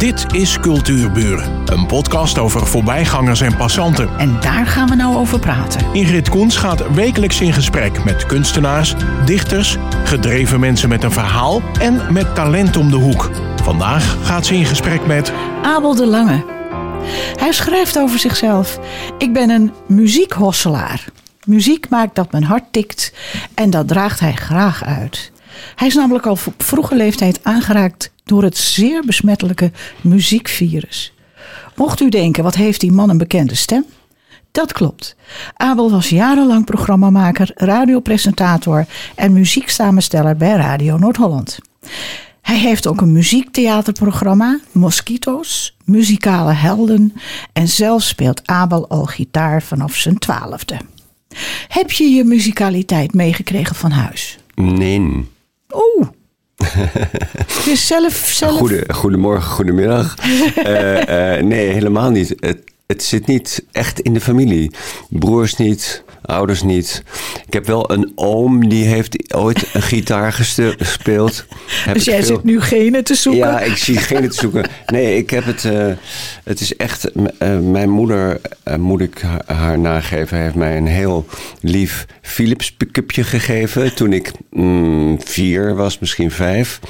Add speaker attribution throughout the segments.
Speaker 1: Dit is Cultuurburen, een podcast over voorbijgangers en passanten.
Speaker 2: En daar gaan we nou over praten.
Speaker 1: Ingrid Koens gaat wekelijks in gesprek met kunstenaars, dichters, gedreven mensen met een verhaal en met talent om de hoek. Vandaag gaat ze in gesprek met
Speaker 2: Abel de Lange. Hij schrijft over zichzelf: Ik ben een muziekhosselaar. Muziek maakt dat mijn hart tikt en dat draagt hij graag uit. Hij is namelijk al op vroege leeftijd aangeraakt door het zeer besmettelijke muziekvirus. Mocht u denken, wat heeft die man een bekende stem? Dat klopt. Abel was jarenlang programmamaker, radiopresentator en muzieksamensteller bij Radio Noord-Holland. Hij heeft ook een muziektheaterprogramma, Mosquito's, Muzikale Helden en zelf speelt Abel al gitaar vanaf zijn twaalfde. Heb je je muzikaliteit meegekregen van huis?
Speaker 3: Nee.
Speaker 2: Oeh. Dus zelf, zelf...
Speaker 3: Goede, goedemorgen, goedemiddag. uh, uh, nee, helemaal niet. Het, het zit niet echt in de familie. Broers niet, ouders niet. Ik heb wel een oom die heeft ooit een gitaar gespeeld.
Speaker 2: Heb dus jij veel... zit nu genen te zoeken?
Speaker 3: Ja, ik zie genen te zoeken. Nee, ik heb het. Uh, het is echt. Uh, mijn moeder, uh, moet ik haar nageven, heeft mij een heel lief Philips pick-upje gegeven. Toen ik mm, vier was, misschien vijf.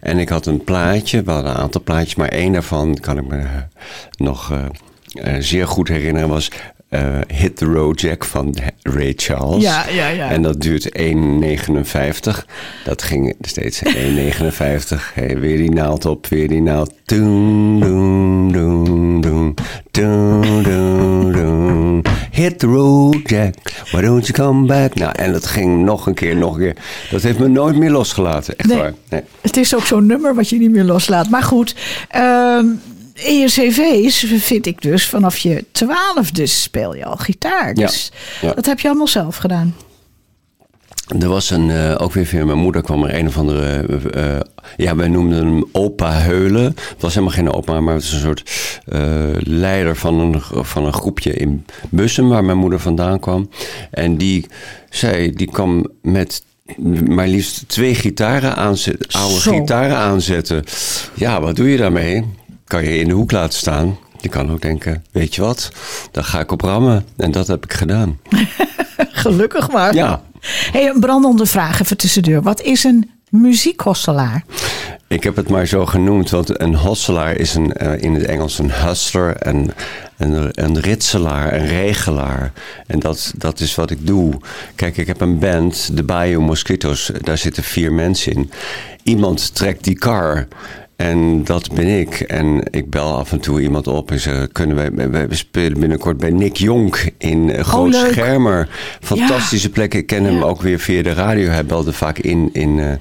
Speaker 3: En ik had een plaatje, wel een aantal plaatjes, maar één daarvan kan ik me nog zeer goed herinneren. Was uh, Hit the Road Jack van Ray Charles.
Speaker 2: Ja, ja, ja.
Speaker 3: En dat duurt 1,59. Dat ging steeds 1,59. Hey, weer die naald op, weer die naald. Doem, doem, doem, doem. Doem, doem, doem. Hit the road, Jack. Why don't you come back? Nou, en dat ging nog een keer, nog een keer. Dat heeft me nooit meer losgelaten. Echt
Speaker 2: nee,
Speaker 3: waar. Nee.
Speaker 2: Het is ook zo'n nummer wat je niet meer loslaat. Maar goed, um, in je cv's vind ik dus vanaf je twaalfde speel je al gitaar. Dus ja, ja. dat heb je allemaal zelf gedaan.
Speaker 3: Er was een, uh, ook weer via mijn moeder kwam er een of andere, uh, ja, wij noemden hem opa Heulen. Het was helemaal geen opa, maar het is een soort leider van een, van een groepje in Bussen, waar mijn moeder vandaan kwam. En die zei, die kwam met maar liefst twee gitaren oude Zo. gitaren aanzetten. Ja, wat doe je daarmee? Kan je in de hoek laten staan. Je kan ook denken, weet je wat, dan ga ik op rammen. En dat heb ik gedaan.
Speaker 2: Gelukkig maar.
Speaker 3: Ja.
Speaker 2: Hey, een brandende vraag even tussendoor. Wat is een muziekhosselaar?
Speaker 3: Ik heb het maar zo genoemd, want een hosselaar is een, uh, in het Engels een hustler en een, een ritselaar, een regelaar. En dat, dat is wat ik doe. Kijk, ik heb een band, de Bayou Mosquitoes, daar zitten vier mensen in. Iemand trekt die kar. En dat ben ik. En ik bel af en toe iemand op en zeg: kunnen wij, we, we spelen binnenkort bij Nick Jonk in Groot oh, Schermer. Fantastische ja. plek. Ik ken hem ook weer via de radio. Hij belde vaak in in, uh,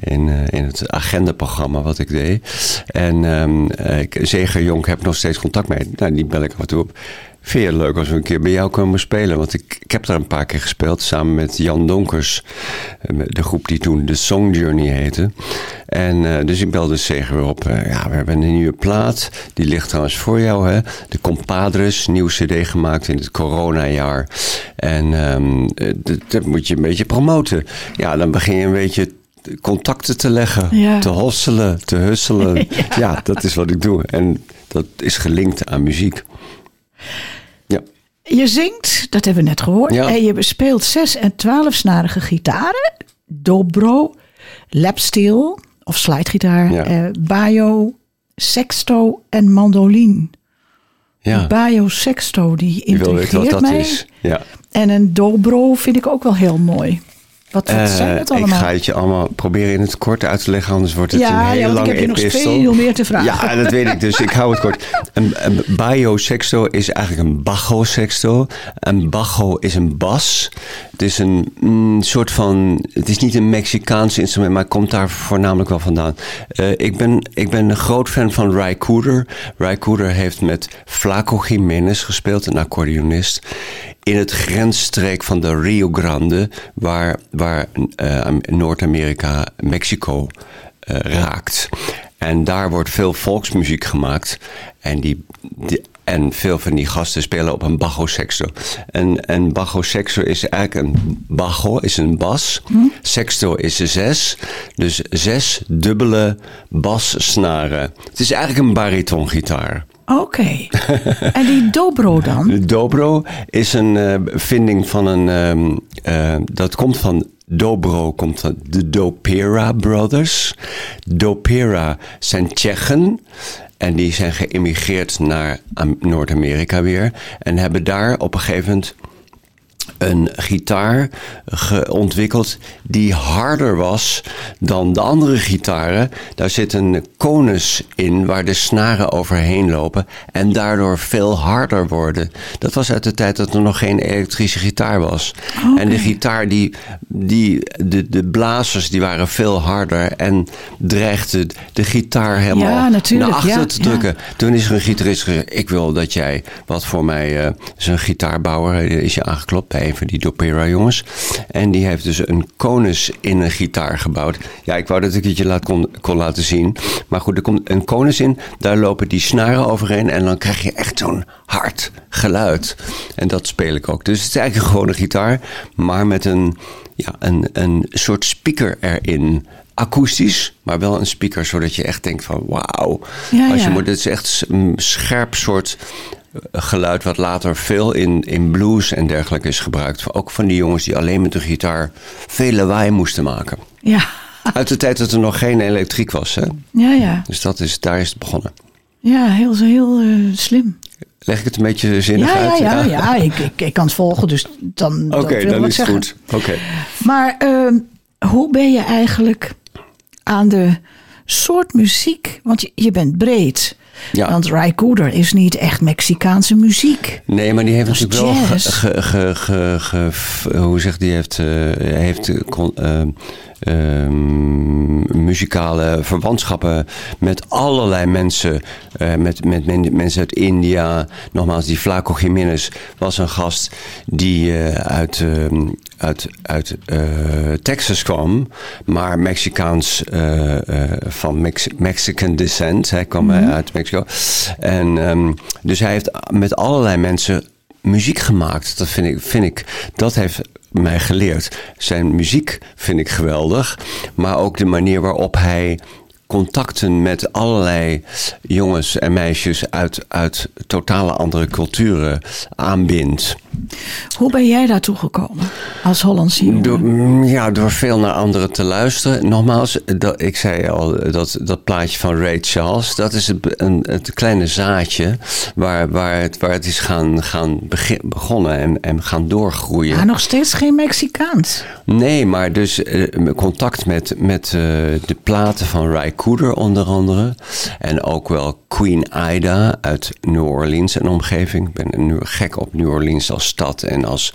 Speaker 3: in, uh, in het agendaprogramma wat ik deed. En um, Zeger Jonk heb nog steeds contact mee. Nou, die bel ik af en toe op. Vind je het leuk als we een keer bij jou komen spelen? Want ik, ik heb daar een paar keer gespeeld samen met Jan Donkers. De groep die toen de Song Journey heette. En uh, dus ik belde Zeger weer op. Uh, ja, we hebben een nieuwe plaat. Die ligt trouwens voor jou, hè? De Compadres, nieuw CD gemaakt in het coronajaar. En um, dat moet je een beetje promoten. Ja, dan begin je een beetje contacten te leggen, ja. te hosselen, te husselen. ja. ja, dat is wat ik doe. En dat is gelinkt aan muziek. Ja.
Speaker 2: Je zingt, dat hebben we net gehoord. Ja. En je bespeelt zes- en twaalfsnarige gitaren. Dobro, lapsteel of slidegitaar. Ja. Uh, bajo, sexto en mandoline. Ja. Bajo sexto, die
Speaker 3: dat
Speaker 2: mij.
Speaker 3: Is. Ja.
Speaker 2: En een dobro vind ik ook wel heel mooi. Wat, wat zijn het allemaal?
Speaker 3: Ik ga het je allemaal proberen in het kort uit te leggen, anders wordt het
Speaker 2: ja,
Speaker 3: een hele
Speaker 2: ja, want
Speaker 3: lange
Speaker 2: ik heb je
Speaker 3: epistel.
Speaker 2: nog veel meer te vragen.
Speaker 3: Ja, dat weet ik, dus ik hou het kort. Een, een bajo sexto is eigenlijk een bajo sexto. Een bajo is een bas. Het is een mm, soort van, het is niet een Mexicaans instrument, maar komt daar voornamelijk wel vandaan. Uh, ik, ben, ik ben een groot fan van Ry Cooder. Ry Cooder heeft met Flaco Jiménez gespeeld, een accordeonist in het grensstreek van de Rio Grande, waar, waar uh, Noord-Amerika Mexico uh, raakt. En daar wordt veel volksmuziek gemaakt. En die, die En veel van die gasten spelen op een bajo sexto. En, en bajo sexto is eigenlijk een bajo, is een bas. Sexto is een zes. Dus zes dubbele bassnaren. Het is eigenlijk een baritongitaar.
Speaker 2: Oké. en die dobro dan?
Speaker 3: De dobro is een uh, vinding van een. Um, uh, dat komt van. Dobro komt van de Dopera Brothers. Dopera zijn Tsjechen. En die zijn geëmigreerd naar Noord-Amerika weer. En hebben daar op een gegeven moment een gitaar ontwikkeld die harder was dan de andere gitaren. Daar zit een konus in waar de snaren overheen lopen en daardoor veel harder worden. Dat was uit de tijd dat er nog geen elektrische gitaar was. En de gitaar, die, die, de, de blazers, die waren veel harder en dreigde de gitaar helemaal
Speaker 2: ja,
Speaker 3: naar achter
Speaker 2: ja,
Speaker 3: te drukken. Toen is er een gitarist gezegd, ik wil dat jij, wat voor mij, uh, is een gitaarbouwer, is je aangeklopt van die Dopera jongens. En die heeft dus een konus in een gitaar gebouwd. Ja, ik wou dat ik het je laat kon, kon laten zien. Maar goed, er komt een konus in, daar lopen die snaren overheen en dan krijg je echt zo'n hard geluid. En dat speel ik ook. Dus het is eigenlijk gewoon een gitaar, maar met een, ja, een, een soort speaker erin akoestisch, maar wel een speaker, zodat je echt denkt van wauw.
Speaker 2: Ja,
Speaker 3: Als je
Speaker 2: ja.
Speaker 3: moet, het is echt een scherp soort geluid wat later veel in, in blues en dergelijke is gebruikt. Ook van die jongens die alleen met de gitaar veel lawaai moesten maken.
Speaker 2: Ja.
Speaker 3: Uit de tijd dat er nog geen elektriek was. Hè?
Speaker 2: Ja, ja.
Speaker 3: Dus dat is, daar is het begonnen.
Speaker 2: Ja, heel, heel uh, slim.
Speaker 3: Leg ik het een beetje zinnig
Speaker 2: ja,
Speaker 3: uit?
Speaker 2: Ja, ja, ja. Ik, ik, ik kan het volgen, dus dan.
Speaker 3: Oké, okay, dan is het goed. Oké. Okay.
Speaker 2: Maar uh, hoe ben je eigenlijk aan de soort muziek? Want je, je bent breed.
Speaker 3: Ja.
Speaker 2: Want Ry Cooder is niet echt Mexicaanse muziek.
Speaker 3: Nee, maar die heeft
Speaker 2: Dat
Speaker 3: natuurlijk wel. Ge, ge, hoe zegt die? Heeft, uh, heeft kon, uh, um, muzikale verwantschappen met allerlei mensen. Uh, met, met men, mensen uit India. Nogmaals, die Flaco Jiménez was een gast die uh, uit, uh, uit, uit Texas kwam. Maar Mexicaans van Mex Mexican descent. Hij kwam
Speaker 2: Mhm.
Speaker 3: uit Mexico. En um, dus hij heeft met allerlei mensen muziek gemaakt. Dat vind ik, vind ik, dat heeft mij geleerd. Zijn muziek vind ik geweldig, maar ook de manier waarop hij contacten met allerlei jongens en meisjes uit, uit totale andere culturen aanbindt.
Speaker 2: Hoe ben jij daartoe gekomen als Hollandse jongen?
Speaker 3: Door, ja, door veel naar anderen te luisteren. Nogmaals, dat, ik zei al, dat, dat plaatje van Ray Charles, dat is het, een, het kleine zaadje waar, waar, het, waar het is gaan, gaan begin, begonnen en, en gaan doorgroeien.
Speaker 2: Maar nog steeds geen Mexicaans.
Speaker 3: Nee, maar dus uh, contact met, met uh, de platen van Ry Cooder onder andere. En ook wel Queen Ida uit New Orleans en omgeving. Ik ben nu gek op New Orleans als stad en als,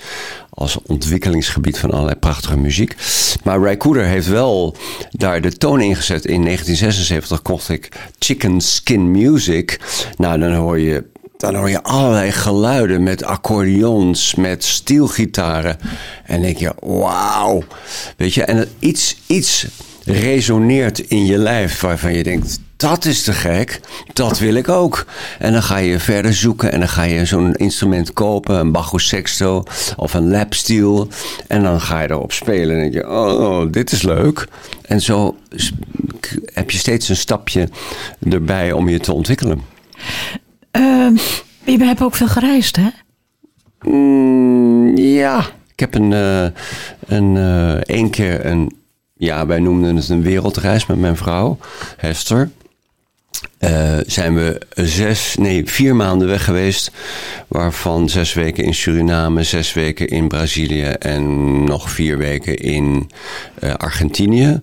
Speaker 3: als ontwikkelingsgebied van allerlei prachtige muziek. Maar Ry Cooder heeft wel daar de toon ingezet. In 1976 kocht ik Chicken Skin Music. Nou, dan hoor je dan hoor je allerlei geluiden met accordeons, met stielgitaren. En denk je, wauw. Weet je, en iets, iets resoneert in je lijf waarvan je denkt, dat is te gek, dat wil ik ook. En dan ga je verder zoeken en dan ga je zo'n instrument kopen, een Bajo Sexto of een lapsteel. En dan ga je erop spelen en denk je, oh, dit is leuk. En zo heb je steeds een stapje erbij om je te ontwikkelen.
Speaker 2: Uh, je hebt ook veel gereisd, hè?
Speaker 3: Mm, ja, ik heb een, uh, een uh, één keer een, ja, wij noemden het een wereldreis met mijn vrouw, Hester. Uh, zijn we zes, nee, vier maanden weg geweest. Waarvan zes weken in Suriname, zes weken in Brazilië en nog vier weken in uh, Argentinië.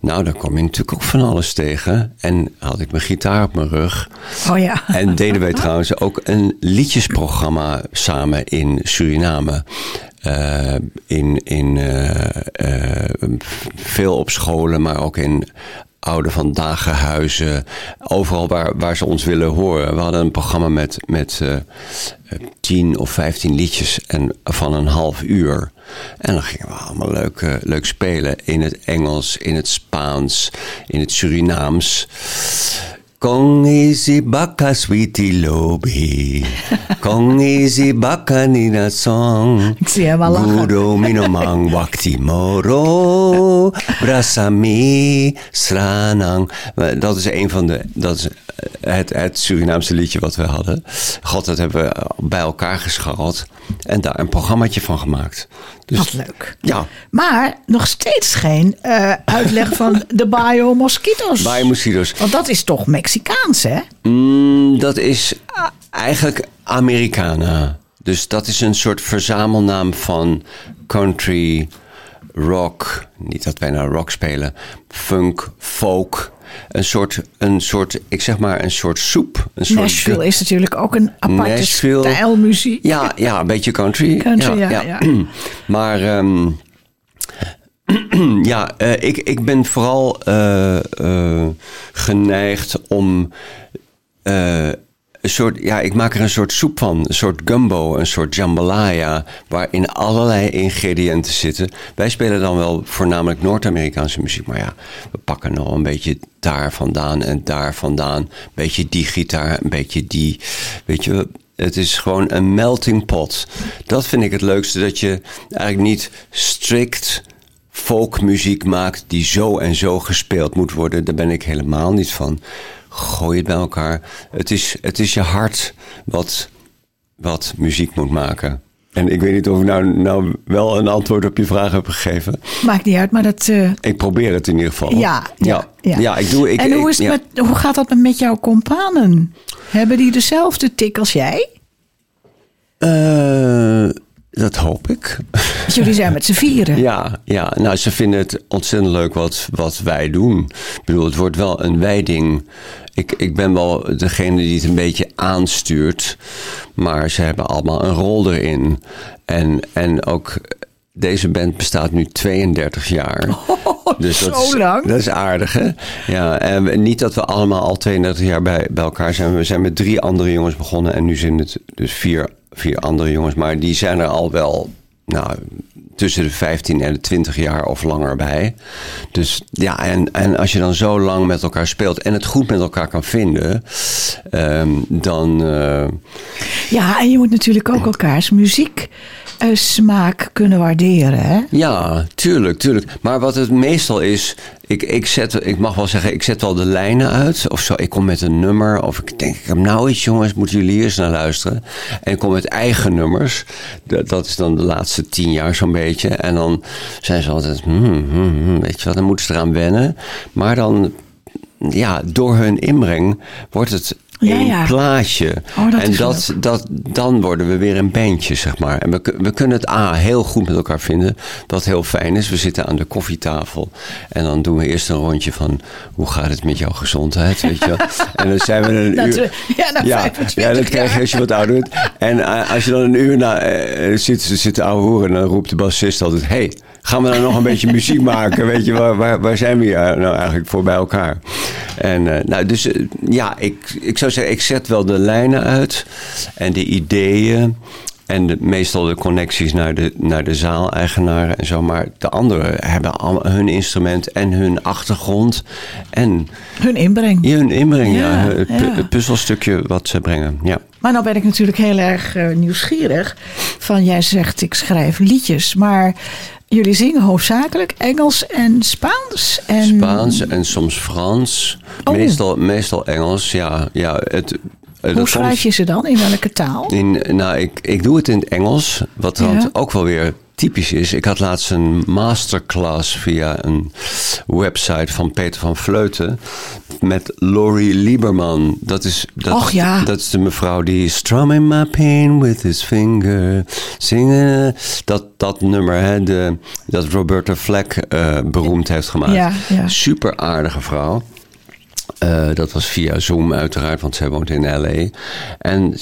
Speaker 3: Nou, daar kwam je natuurlijk ook van alles tegen. En had ik mijn gitaar op mijn rug.
Speaker 2: Oh ja.
Speaker 3: En deden wij trouwens ook een liedjesprogramma samen in Suriname. Uh, in in veel op scholen, maar ook in oude vandaag huizen. Overal waar, waar ze ons willen horen. We hadden een programma met, met uh, tien of vijftien liedjes en van een half uur. En dan gingen we allemaal leuk, uh, leuk spelen in het Engels, in het Spaans, in het Surinaams. Kong easy baka sweetie lobi. Kong baka nina song.
Speaker 2: Ik zie hem al lachen.
Speaker 3: Gudo minomang wakti moro. Brasami sranang. Dat is een van de. Dat is het, het Surinaamse liedje wat we hadden. God, dat hebben we bij elkaar gescharreld. En daar een programmaatje van gemaakt. Dus,
Speaker 2: Wat leuk.
Speaker 3: Ja,
Speaker 2: Maar nog steeds geen eh, uitleg van de Bayo Mosquitos.
Speaker 3: bij Mosquito's.
Speaker 2: Want dat is toch Mexicaans, hè?
Speaker 3: Mm, dat is eigenlijk Americana. Dus dat is een soort verzamelnaam van country, rock. Niet dat wij nou rock spelen. Funk, folk. Een soort, een soort ik zeg maar, een soort soep. Een soort
Speaker 2: Nashville is natuurlijk ook een aparte
Speaker 3: Nashville.
Speaker 2: stijl muziek.
Speaker 3: Ja, ja, een beetje country.
Speaker 2: Country, ja, ja.
Speaker 3: Maar ehm, ja, eh, ik, ik ben vooral eh, eh, geneigd om een soort, ja, ik maak er een soort soep van, een soort gumbo, een soort jambalaya, waarin allerlei ingrediënten zitten. Wij spelen dan wel voornamelijk Noord-Amerikaanse muziek, maar ja, we pakken nog een beetje daar vandaan en daar vandaan, een beetje die gitaar, een beetje die, weet je. Het is gewoon een melting pot. Dat vind ik het leukste, dat je eigenlijk niet strikt folkmuziek maakt die zo en zo gespeeld moet worden. Daar ben ik helemaal niet van. Gooi het bij elkaar. Het is, het is je hart wat, wat muziek moet maken. En ik weet niet of ik nou, nou wel een antwoord op je vraag heb gegeven.
Speaker 2: Maakt niet uit, maar dat... eh,
Speaker 3: Ik probeer het in ieder geval.
Speaker 2: ja, ja, ja.
Speaker 3: ja. ik doe. Ik,
Speaker 2: en hoe, is het
Speaker 3: ja.
Speaker 2: met, hoe gaat dat met- met jouw companen? Hebben die dezelfde tik als jij?
Speaker 3: Eh, dat hoop ik.
Speaker 2: Jullie zijn met z'n vieren.
Speaker 3: Ja, ja, nou, ze vinden het ontzettend leuk wat, wat wij doen. Ik bedoel, het wordt wel een wijding. Ik, ik ben wel degene die het een beetje aanstuurt. Maar ze hebben allemaal een rol erin. En, en ook deze band bestaat nu 32 jaar. dus dat
Speaker 2: zo
Speaker 3: is,
Speaker 2: lang?
Speaker 3: Dat is aardig, hè? Ja, en niet dat we allemaal al 32 jaar bij, bij elkaar zijn. We zijn met drie andere jongens begonnen. En nu zijn het dus vier, vier andere jongens. Maar die zijn er al wel nou, tussen de 15 en de 20 jaar of langer bij. Dus ja, en, en als je dan zo lang met elkaar speelt en het goed met elkaar kan vinden, ehm, dan. eh,
Speaker 2: Ja, en je moet natuurlijk ook elkaars muziek smaak kunnen waarderen. Hè?
Speaker 3: Ja, tuurlijk, tuurlijk. Maar wat het meestal is, ik, ik, zet, ik mag wel zeggen, ik zet wel de lijnen uit. Of zo, ik kom met een nummer. Of ik denk, ik heb nou iets jongens, moeten jullie eens naar luisteren. En ik kom met eigen nummers. Dat, dat is dan de laatste tien jaar zo'n beetje. En dan zijn ze altijd, hmm, hmm, hmm, weet je wat, dan moeten ze eraan wennen. Maar dan, ja, door hun inbreng wordt het
Speaker 2: Ja, ja.
Speaker 3: plaatje.
Speaker 2: Oh, dat
Speaker 3: en dat, dat, dan worden we weer een bandje, zeg maar. En we, we kunnen het A heel goed met elkaar vinden, wat heel fijn is. We zitten aan de koffietafel en dan doen we eerst een rondje van... hoe gaat het met jouw gezondheid, weet je? En dan zijn we een
Speaker 2: Dat
Speaker 3: uur...
Speaker 2: we- ja, 25
Speaker 3: ja, dat krijg je als je wat ouder wordt. En eh, als je dan een uur na, eh, zit, zit te ouwe horen... dan roept de bassist altijd... hey, gaan we nou nog een beetje muziek maken? Weet je, waar, waar, waar zijn we hier nou eigenlijk voor bij elkaar? En eh, nou, dus eh, ja, ik, ik zou zeggen, ik zet wel de lijnen uit en de ideeën. En de, meestal de connecties naar de, naar de zaaleigenaren en zo. Maar de anderen hebben al hun instrument en hun achtergrond. En
Speaker 2: Hun inbreng.
Speaker 3: hun inbreng, ja.
Speaker 2: Ja,
Speaker 3: het, pu-
Speaker 2: ja.
Speaker 3: het puzzelstukje wat ze brengen. Ja.
Speaker 2: Maar nou ben ik natuurlijk heel erg eh, nieuwsgierig. Van jij zegt ik schrijf liedjes, maar jullie zingen hoofdzakelijk Engels en Spaans. En
Speaker 3: Spaans en soms Frans.
Speaker 2: Oh.
Speaker 3: Meestal, meestal Engels, ja. ja het, eh,
Speaker 2: Hoe schrijf je ze dan? In welke taal?
Speaker 3: In, nou, ik, ik doe het in het Engels, wat dan
Speaker 2: Ja.
Speaker 3: ook wel weer typisch is. Ik had laatst een masterclass via een website van Peter van Vleuten met Laurie Lieberman. Dat is, dat,
Speaker 2: Och, ja.
Speaker 3: dat is de mevrouw die strumming my pain with his finger, zingen. Dat, dat nummer, hè, de, dat Roberta Fleck eh, beroemd heeft gemaakt.
Speaker 2: Ja, ja.
Speaker 3: Super aardige vrouw. Eh, dat was via Zoom uiteraard, want zij woont in L.A. En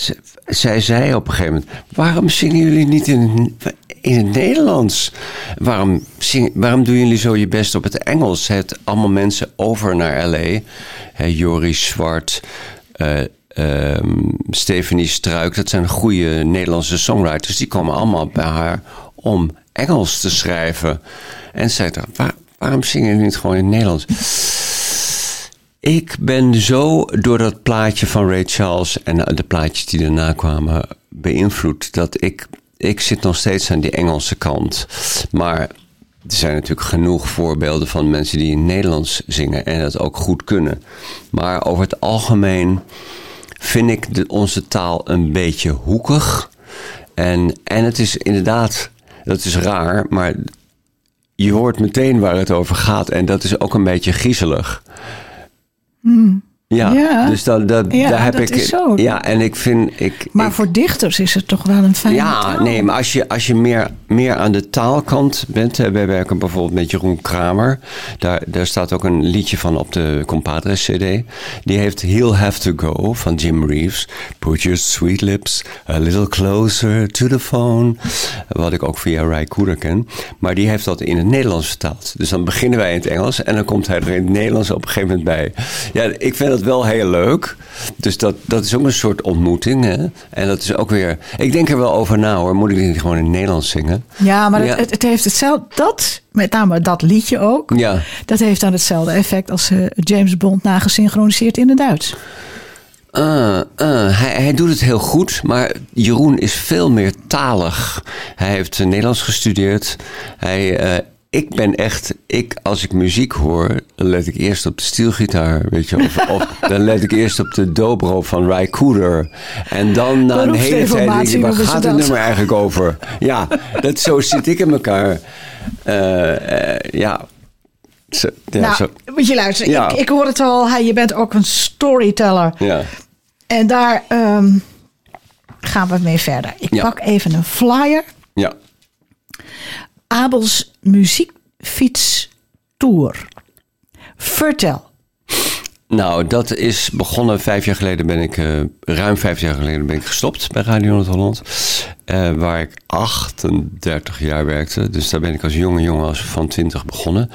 Speaker 3: zij zei op een gegeven moment... waarom zingen jullie niet in, in het Nederlands? Waarom, waarom doen jullie zo je best op het Engels? Heeft allemaal mensen over naar L.A. Hè, Joris Zwart... eh, ehm, Stephanie Struik, dat zijn goede Nederlandse songwriters. Die komen allemaal bij haar om Engels te schrijven. En zij dacht, waar, waarom zingen jullie niet gewoon in het Nederlands? Ik ben zo door dat plaatje van Ray Charles en de plaatjes die daarna kwamen beïnvloed dat ik, ik zit nog steeds aan die Engelse kant. Maar er zijn natuurlijk genoeg voorbeelden van mensen die in Nederlands zingen en dat ook goed kunnen. Maar over het algemeen vind ik onze taal een beetje hoekig. En, en het is inderdaad, dat is raar, maar je hoort meteen waar het over gaat. En dat is ook een beetje griezelig. Ja,
Speaker 2: Ja.
Speaker 3: dus dat, dat,
Speaker 2: Ja,
Speaker 3: daar heb
Speaker 2: dat
Speaker 3: ik.
Speaker 2: is zo.
Speaker 3: Ja, en ik vind. Ik,
Speaker 2: Maar
Speaker 3: ik-
Speaker 2: voor dichters is het toch wel een fijne
Speaker 3: ja,
Speaker 2: taal.
Speaker 3: nee, maar als je, als je meer, meer aan de taalkant bent. hè, Wij werken bijvoorbeeld met Jeroen Kramer. Daar, daar staat ook een liedje van op de Compadres CD. Die heeft He'll Have to Go van Jim Reeves. Put your sweet lips a little closer to the phone. Wat ik ook via Ray Cooder ken. Maar die heeft dat in het Nederlands vertaald. Dus dan beginnen wij in het Engels en dan komt hij er in het Nederlands op een gegeven moment bij. Ja, ik vind dat wel heel leuk. Dus dat, dat is ook een soort ontmoeting. Hè? En dat is ook weer. Ik denk er wel over na hoor. Moet ik niet gewoon in Nederlands zingen?
Speaker 2: Ja, maar
Speaker 3: Ja.
Speaker 2: Het, het heeft hetzelfde. Dat, met name dat liedje ook.
Speaker 3: Ja.
Speaker 2: Dat heeft dan hetzelfde effect als eh, James Bond nagesynchroniseerd in het Duits.
Speaker 3: Ah, ah, hij, hij doet het heel goed, maar Jeroen is veel meer talig. Hij heeft eh, Nederlands gestudeerd. Hij, eh, ik ben echt, ik, als ik muziek hoor, dan let ik eerst op de stielgitaar, weet je. Of, of dan let ik eerst op de dobro van Ry Cooder. En dan na een hele tijd denk ik, waar gaat het nummer eigenlijk over? Ja, dat, zo zit ik in elkaar. Eh, eh, ja. Zo, ja,
Speaker 2: nou,
Speaker 3: zo.
Speaker 2: moet je luisteren.
Speaker 3: Ja.
Speaker 2: Ik, ik hoor het al. Je bent ook een storyteller.
Speaker 3: ja.
Speaker 2: En daar ehm, gaan we mee verder. Ik
Speaker 3: Ja.
Speaker 2: pak even een flyer. Abels muziekfiets tour. Vertel.
Speaker 3: Nou, dat is begonnen vijf jaar geleden ben ik, eh, ruim vijf jaar geleden ben ik gestopt bij Radio Noord-Holland. eh, waar ik 38 jaar werkte. Dus daar ben ik als jonge jongen als van 20 begonnen.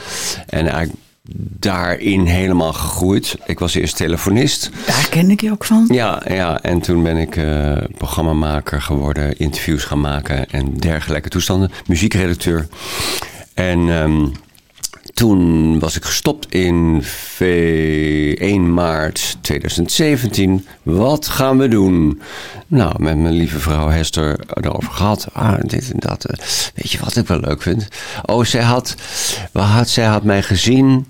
Speaker 3: En eigenlijk daarin helemaal gegroeid. Ik was eerst telefonist.
Speaker 2: Daar ken ik je ook van.
Speaker 3: Ja, ja, en toen ben ik eh, programmamaker geworden, interviews gaan maken en dergelijke toestanden. Muziekredacteur. En ehm, toen was ik gestopt in v- 1 maart 2017. Wat gaan we doen? Nou, met mijn lieve vrouw Hester erover gehad. Ah, dit en dat. eh, Weet je wat ik wel leuk vind? Oh, zij had, wat had, zij had mij gezien.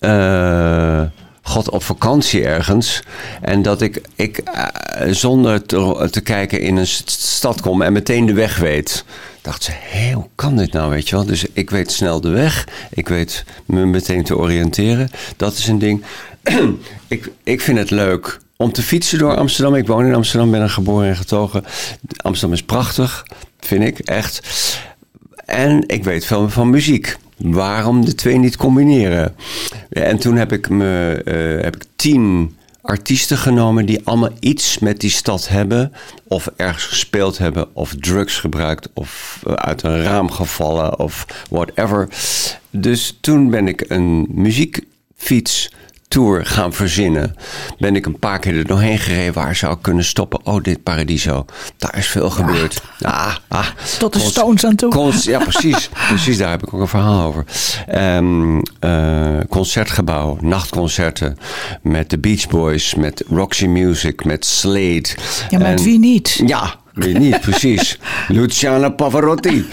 Speaker 3: Eh, God op vakantie ergens. En dat ik, ik eh, zonder te, kijken in een st- stad kom en meteen de weg weet. Dacht ze, hoe kan dit nou, weet je wel? Dus ik weet snel de weg. Ik weet me meteen te oriënteren. Dat is een ding. ik, ik vind het leuk om te fietsen door Amsterdam. Ik woon in Amsterdam, ben er geboren en getogen. Amsterdam is prachtig, vind ik, echt. En ik weet veel van muziek. Waarom de twee niet combineren? En toen heb ik, me, eh, heb ik tien artiesten genomen die allemaal iets met die stad hebben. Of ergens gespeeld hebben, of drugs gebruikt, of eh, uit een raam gevallen, of whatever. Dus toen ben ik een muziekfiets tour gaan verzinnen. Ben ik een paar keer er doorheen gereden waar zou ik kunnen stoppen. Oh, dit Paradiso. Daar is veel gebeurd. Ah, ah.
Speaker 2: Tot de Stones aan toe.
Speaker 3: ja, precies. precies, daar heb ik ook een verhaal over. Ehm, eh, concertgebouw, nachtconcerten met de Beach Boys, met Roxy Music, met Slade.
Speaker 2: Ja, met
Speaker 3: En-
Speaker 2: wie niet?
Speaker 3: ja, niet, precies. Luciana Pavarotti.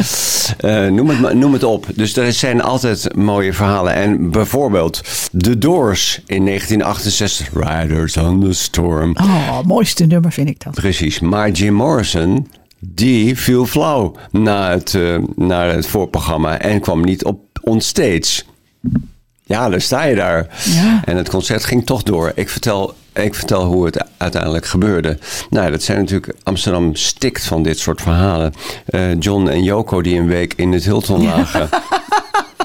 Speaker 3: Eh, noem, het, noem het op. Dus er zijn altijd mooie verhalen. En bijvoorbeeld The Doors in 1968. Riders on the Storm.
Speaker 2: Oh, mooiste nummer vind ik dat.
Speaker 3: Precies. Maar Jim Morrison, die viel flauw na het, eh, naar het voorprogramma en kwam niet op onstage. Ja, dan sta je daar.
Speaker 2: Ja.
Speaker 3: En het concert ging toch door. Ik vertel, ik vertel hoe het uiteindelijk gebeurde. Nou, dat zijn natuurlijk... Amsterdam stikt van dit soort verhalen. Eh, John en Joko die een week in het Hilton lagen.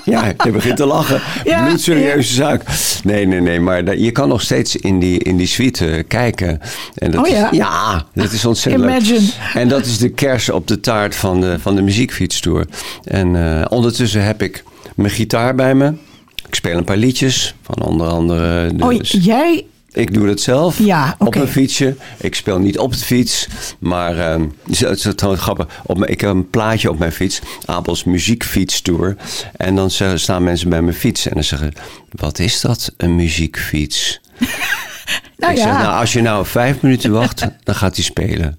Speaker 3: Ja, je begint te lachen.
Speaker 2: Ja,
Speaker 3: Bloedserieuze zaak. Nee, nee, nee. Maar je kan nog steeds in die, in die suite kijken. En dat
Speaker 2: Oh ja?
Speaker 3: Is, ja, dat is ontzettend
Speaker 2: Imagine.
Speaker 3: leuk. En dat is de kers op de taart van de, van de muziekfietstour. En eh, ondertussen heb ik mijn gitaar bij me. Ik speel een paar liedjes van onder andere... De,
Speaker 2: Oh, jij...
Speaker 3: ik doe dat zelf
Speaker 2: Ja,
Speaker 3: op een fietsje. Ik speel niet op de fiets, maar ehm, het is is grappig. Op mijn, ik heb een plaatje op mijn fiets, Abels muziekfietstour. En dan staan mensen bij mijn fiets en dan zeggen: Wat is dat, een muziekfiets?
Speaker 2: Nou
Speaker 3: ik
Speaker 2: ja,
Speaker 3: zeg, nou, als je nou vijf minuten wacht, dan gaat hij spelen.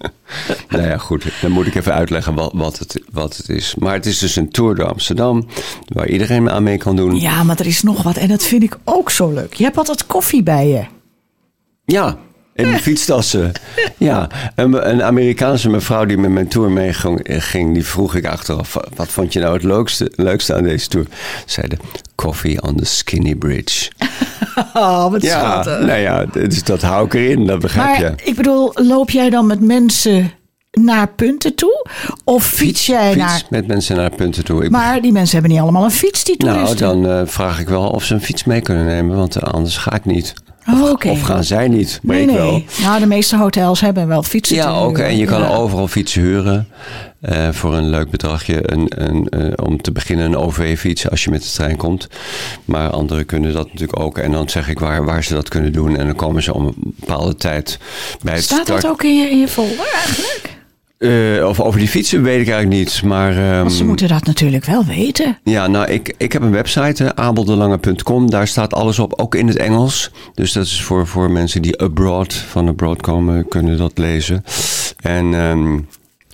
Speaker 3: nou ja, goed. Dan moet ik even uitleggen wat, wat, het, wat het is. Maar het is dus een tour door Amsterdam, waar iedereen aan mee kan doen.
Speaker 2: ja, maar er is nog wat en dat vind ik ook zo leuk. Je hebt altijd koffie bij je.
Speaker 3: Ja, in de fietstassen. Ja, een, een Amerikaanse mevrouw die met mijn tour meeging, ging, die vroeg ik achteraf: wat vond je nou het leukste, leukste aan deze tour? Zeiden: Coffee on the Skinny Bridge.
Speaker 2: Oh, wat
Speaker 3: Ja,
Speaker 2: schattig.
Speaker 3: nou ja, dus dat hou ik erin, dat begrijp
Speaker 2: Maar
Speaker 3: je.
Speaker 2: ik bedoel, loop jij dan met mensen naar punten toe? Of fiets, jij
Speaker 3: Fiets
Speaker 2: naar...
Speaker 3: met mensen naar punten toe. Ik
Speaker 2: Maar die mensen hebben niet allemaal een fiets, die
Speaker 3: Nou,
Speaker 2: toeristen.
Speaker 3: dan eh, vraag ik wel of ze een fiets mee kunnen nemen, want eh, anders ga ik niet.
Speaker 2: Oh.
Speaker 3: Of gaan zij niet, maar
Speaker 2: Nee,
Speaker 3: ik wel.
Speaker 2: nee. Nou, de meeste hotels hebben wel fietsen
Speaker 3: Ja, ook. En je kan
Speaker 2: Ja.
Speaker 3: overal fietsen huren eh, voor een leuk bedragje. Een, een, eh, om te beginnen een OV-fiets als je met de trein komt. Maar anderen kunnen dat natuurlijk ook. En dan zeg ik waar, waar ze dat kunnen doen. En dan komen ze om een bepaalde tijd bij het
Speaker 2: Staat dat
Speaker 3: start-
Speaker 2: ook in je, in je folder eigenlijk?
Speaker 3: Eh, of over die fietsen weet ik eigenlijk niet. Maar ehm,
Speaker 2: ze moeten dat natuurlijk wel weten.
Speaker 3: Ja, nou, ik, ik heb een website, eh, abeldelange.com. Daar staat alles op, ook in het Engels. Dus dat is voor, voor mensen die abroad, van abroad komen, kunnen dat lezen. En ehm,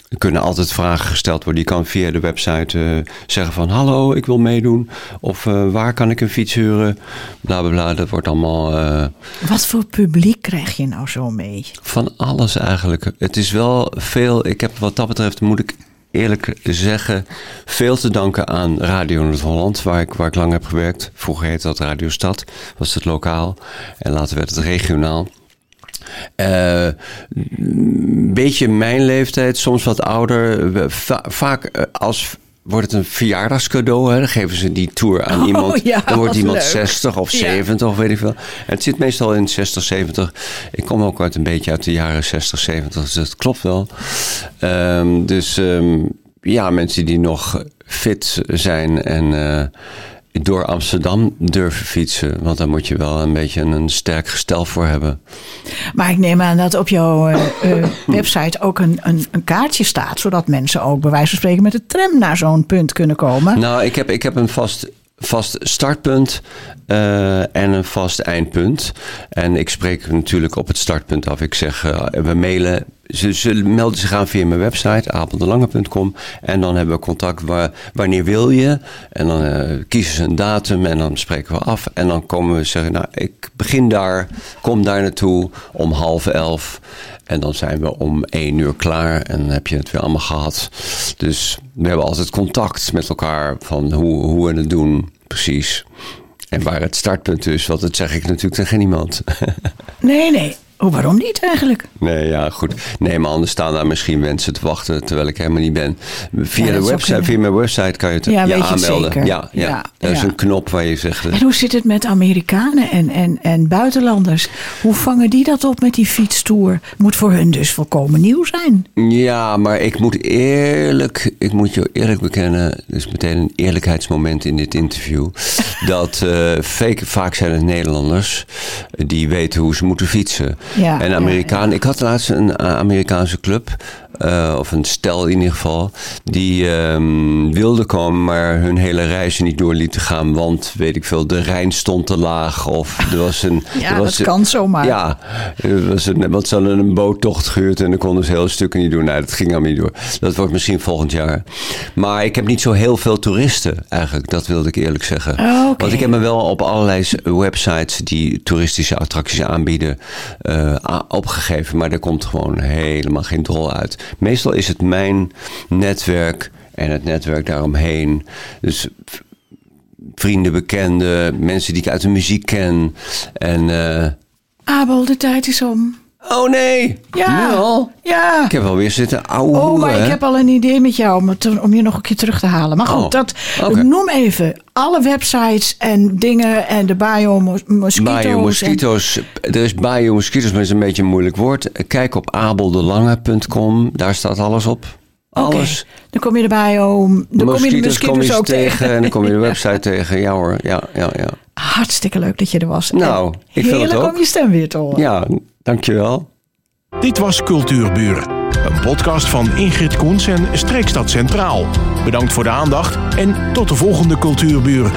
Speaker 3: er kunnen altijd vragen gesteld worden. Je kan via de website eh, zeggen van... hallo, ik wil meedoen. Of eh, waar kan ik een fiets huren? Bla, bla, bla. Dat wordt allemaal... eh,
Speaker 2: Wat voor publiek krijg je nou zo mee?
Speaker 3: van alles eigenlijk. Het is wel veel. Ik heb wat dat betreft, moet ik eerlijk zeggen, veel te danken aan Radio Noord-Holland, waar ik, waar ik lang heb gewerkt. Vroeger heette dat Radio Stad, was het lokaal. En later werd het regionaal. Eh, Een beetje mijn leeftijd, soms wat ouder. Va- vaak eh, als wordt het een verjaardagscadeau. Hè? Dan geven ze die tour aan
Speaker 2: Oh,
Speaker 3: iemand.
Speaker 2: ja,
Speaker 3: dan wordt iemand
Speaker 2: leuk.
Speaker 3: 60 of
Speaker 2: Ja.
Speaker 3: 70 of weet ik veel. En het zit meestal in 60, 70. Ik kom ook uit een beetje uit de jaren 60, 70. Dus dat klopt wel. Ehm, dus ehm, ja, mensen die nog fit zijn en eh, door Amsterdam durven fietsen. Want daar moet je wel een beetje een sterk gestel voor hebben.
Speaker 2: Maar ik neem aan dat op jouw eh, eh, website ook een, een, een kaartje staat. Zodat mensen ook bij wijze van spreken met de tram naar zo'n punt kunnen komen.
Speaker 3: Nou, ik heb, ik heb een vast, vast startpunt eh, en een vast eindpunt. En ik spreek natuurlijk op het startpunt af. Ik zeg, we mailen. Ze, ze melden zich aan via mijn website, apeldelange.com. En dan hebben we contact. Waar, wanneer wil je? En dan eh, kiezen ze een datum en dan spreken we af. En dan komen we zeggen, nou, ik begin daar. Kom daar naartoe om half elf. En dan zijn we om één uur klaar en dan heb je het weer allemaal gehad. Dus we hebben altijd contact met elkaar van hoe, hoe we het doen, precies. En waar het startpunt is, want dat zeg ik natuurlijk tegen niemand.
Speaker 2: Nee, nee. Oh, waarom niet eigenlijk?
Speaker 3: nee, ja, goed. Nee, maar anders staan daar misschien mensen te wachten terwijl ik helemaal niet ben. Via,
Speaker 2: Ja,
Speaker 3: de
Speaker 2: dat
Speaker 3: website, via mijn website kan je het
Speaker 2: Ja,
Speaker 3: je
Speaker 2: het
Speaker 3: aanmelden. Ja, ja.
Speaker 2: Ja,
Speaker 3: er is een knop waar je zegt.
Speaker 2: En hoe zit het met Amerikanen en, en, en buitenlanders? Hoe vangen die dat op met die fietstoer? Moet voor hun dus volkomen nieuw zijn.
Speaker 3: Ja, maar ik moet eerlijk, ik moet je eerlijk bekennen, dus meteen een eerlijkheidsmoment in dit interview, dat eh, fake, vaak zijn het Nederlanders die weten hoe ze moeten fietsen.
Speaker 2: Ja,
Speaker 3: en
Speaker 2: ja,
Speaker 3: Amerikaan, ik had laatst een eh, Amerikaanse club, eh, of een stel in ieder geval, die ehm, wilde komen, maar hun hele reis niet door lieten gaan, want weet ik veel, de Rijn stond te laag of er was een...
Speaker 2: Ja,
Speaker 3: er was
Speaker 2: dat kan zomaar.
Speaker 3: Ja, er was een, want ze hadden een boottocht gehuurd en dan konden ze hele stukken niet doen. Nee, dat ging allemaal niet door. Dat wordt misschien volgend jaar. Maar ik heb niet zo heel veel toeristen eigenlijk, dat wilde ik eerlijk zeggen.
Speaker 2: Oh.
Speaker 3: Want ik heb me wel op allerlei websites die toeristische attracties aanbieden eh, a- opgegeven. Maar er komt gewoon helemaal geen drol uit. Meestal is het mijn netwerk en het netwerk daaromheen. Dus vrienden, bekenden, mensen die ik uit de muziek ken. En... eh,
Speaker 2: Abel, de tijd is om.
Speaker 3: Oh nee,
Speaker 2: Ja.
Speaker 3: nu al?
Speaker 2: Ja.
Speaker 3: Ik heb alweer zitten ouwe
Speaker 2: Oh, maar ik heb al een idee met jou om, het, om je nog een keer terug te halen. Maar goed,
Speaker 3: Oh,
Speaker 2: dat, noem even alle websites en dingen en de biomosquito's.
Speaker 3: Bio
Speaker 2: en-.
Speaker 3: Er is bio mosquito's, maar dat is een beetje een moeilijk woord. Kijk op abeldelange.com. Daar staat alles op. Alles.
Speaker 2: Dan kom je de bio, dan kom je de
Speaker 3: Mosquito's
Speaker 2: ook
Speaker 3: tegen. En dan kom je de website tegen. Ja hoor, ja, ja, ja.
Speaker 2: Hartstikke leuk dat je er was.
Speaker 3: Nou,
Speaker 2: En
Speaker 3: ik vind het
Speaker 2: heerlijk
Speaker 3: ook.
Speaker 2: om je stem weer te horen.
Speaker 3: Ja, dankjewel.
Speaker 1: Dit was Cultuurburen, een podcast van Ingrid Koens en Streekstad Centraal. Bedankt voor de aandacht en tot de volgende Cultuurburen.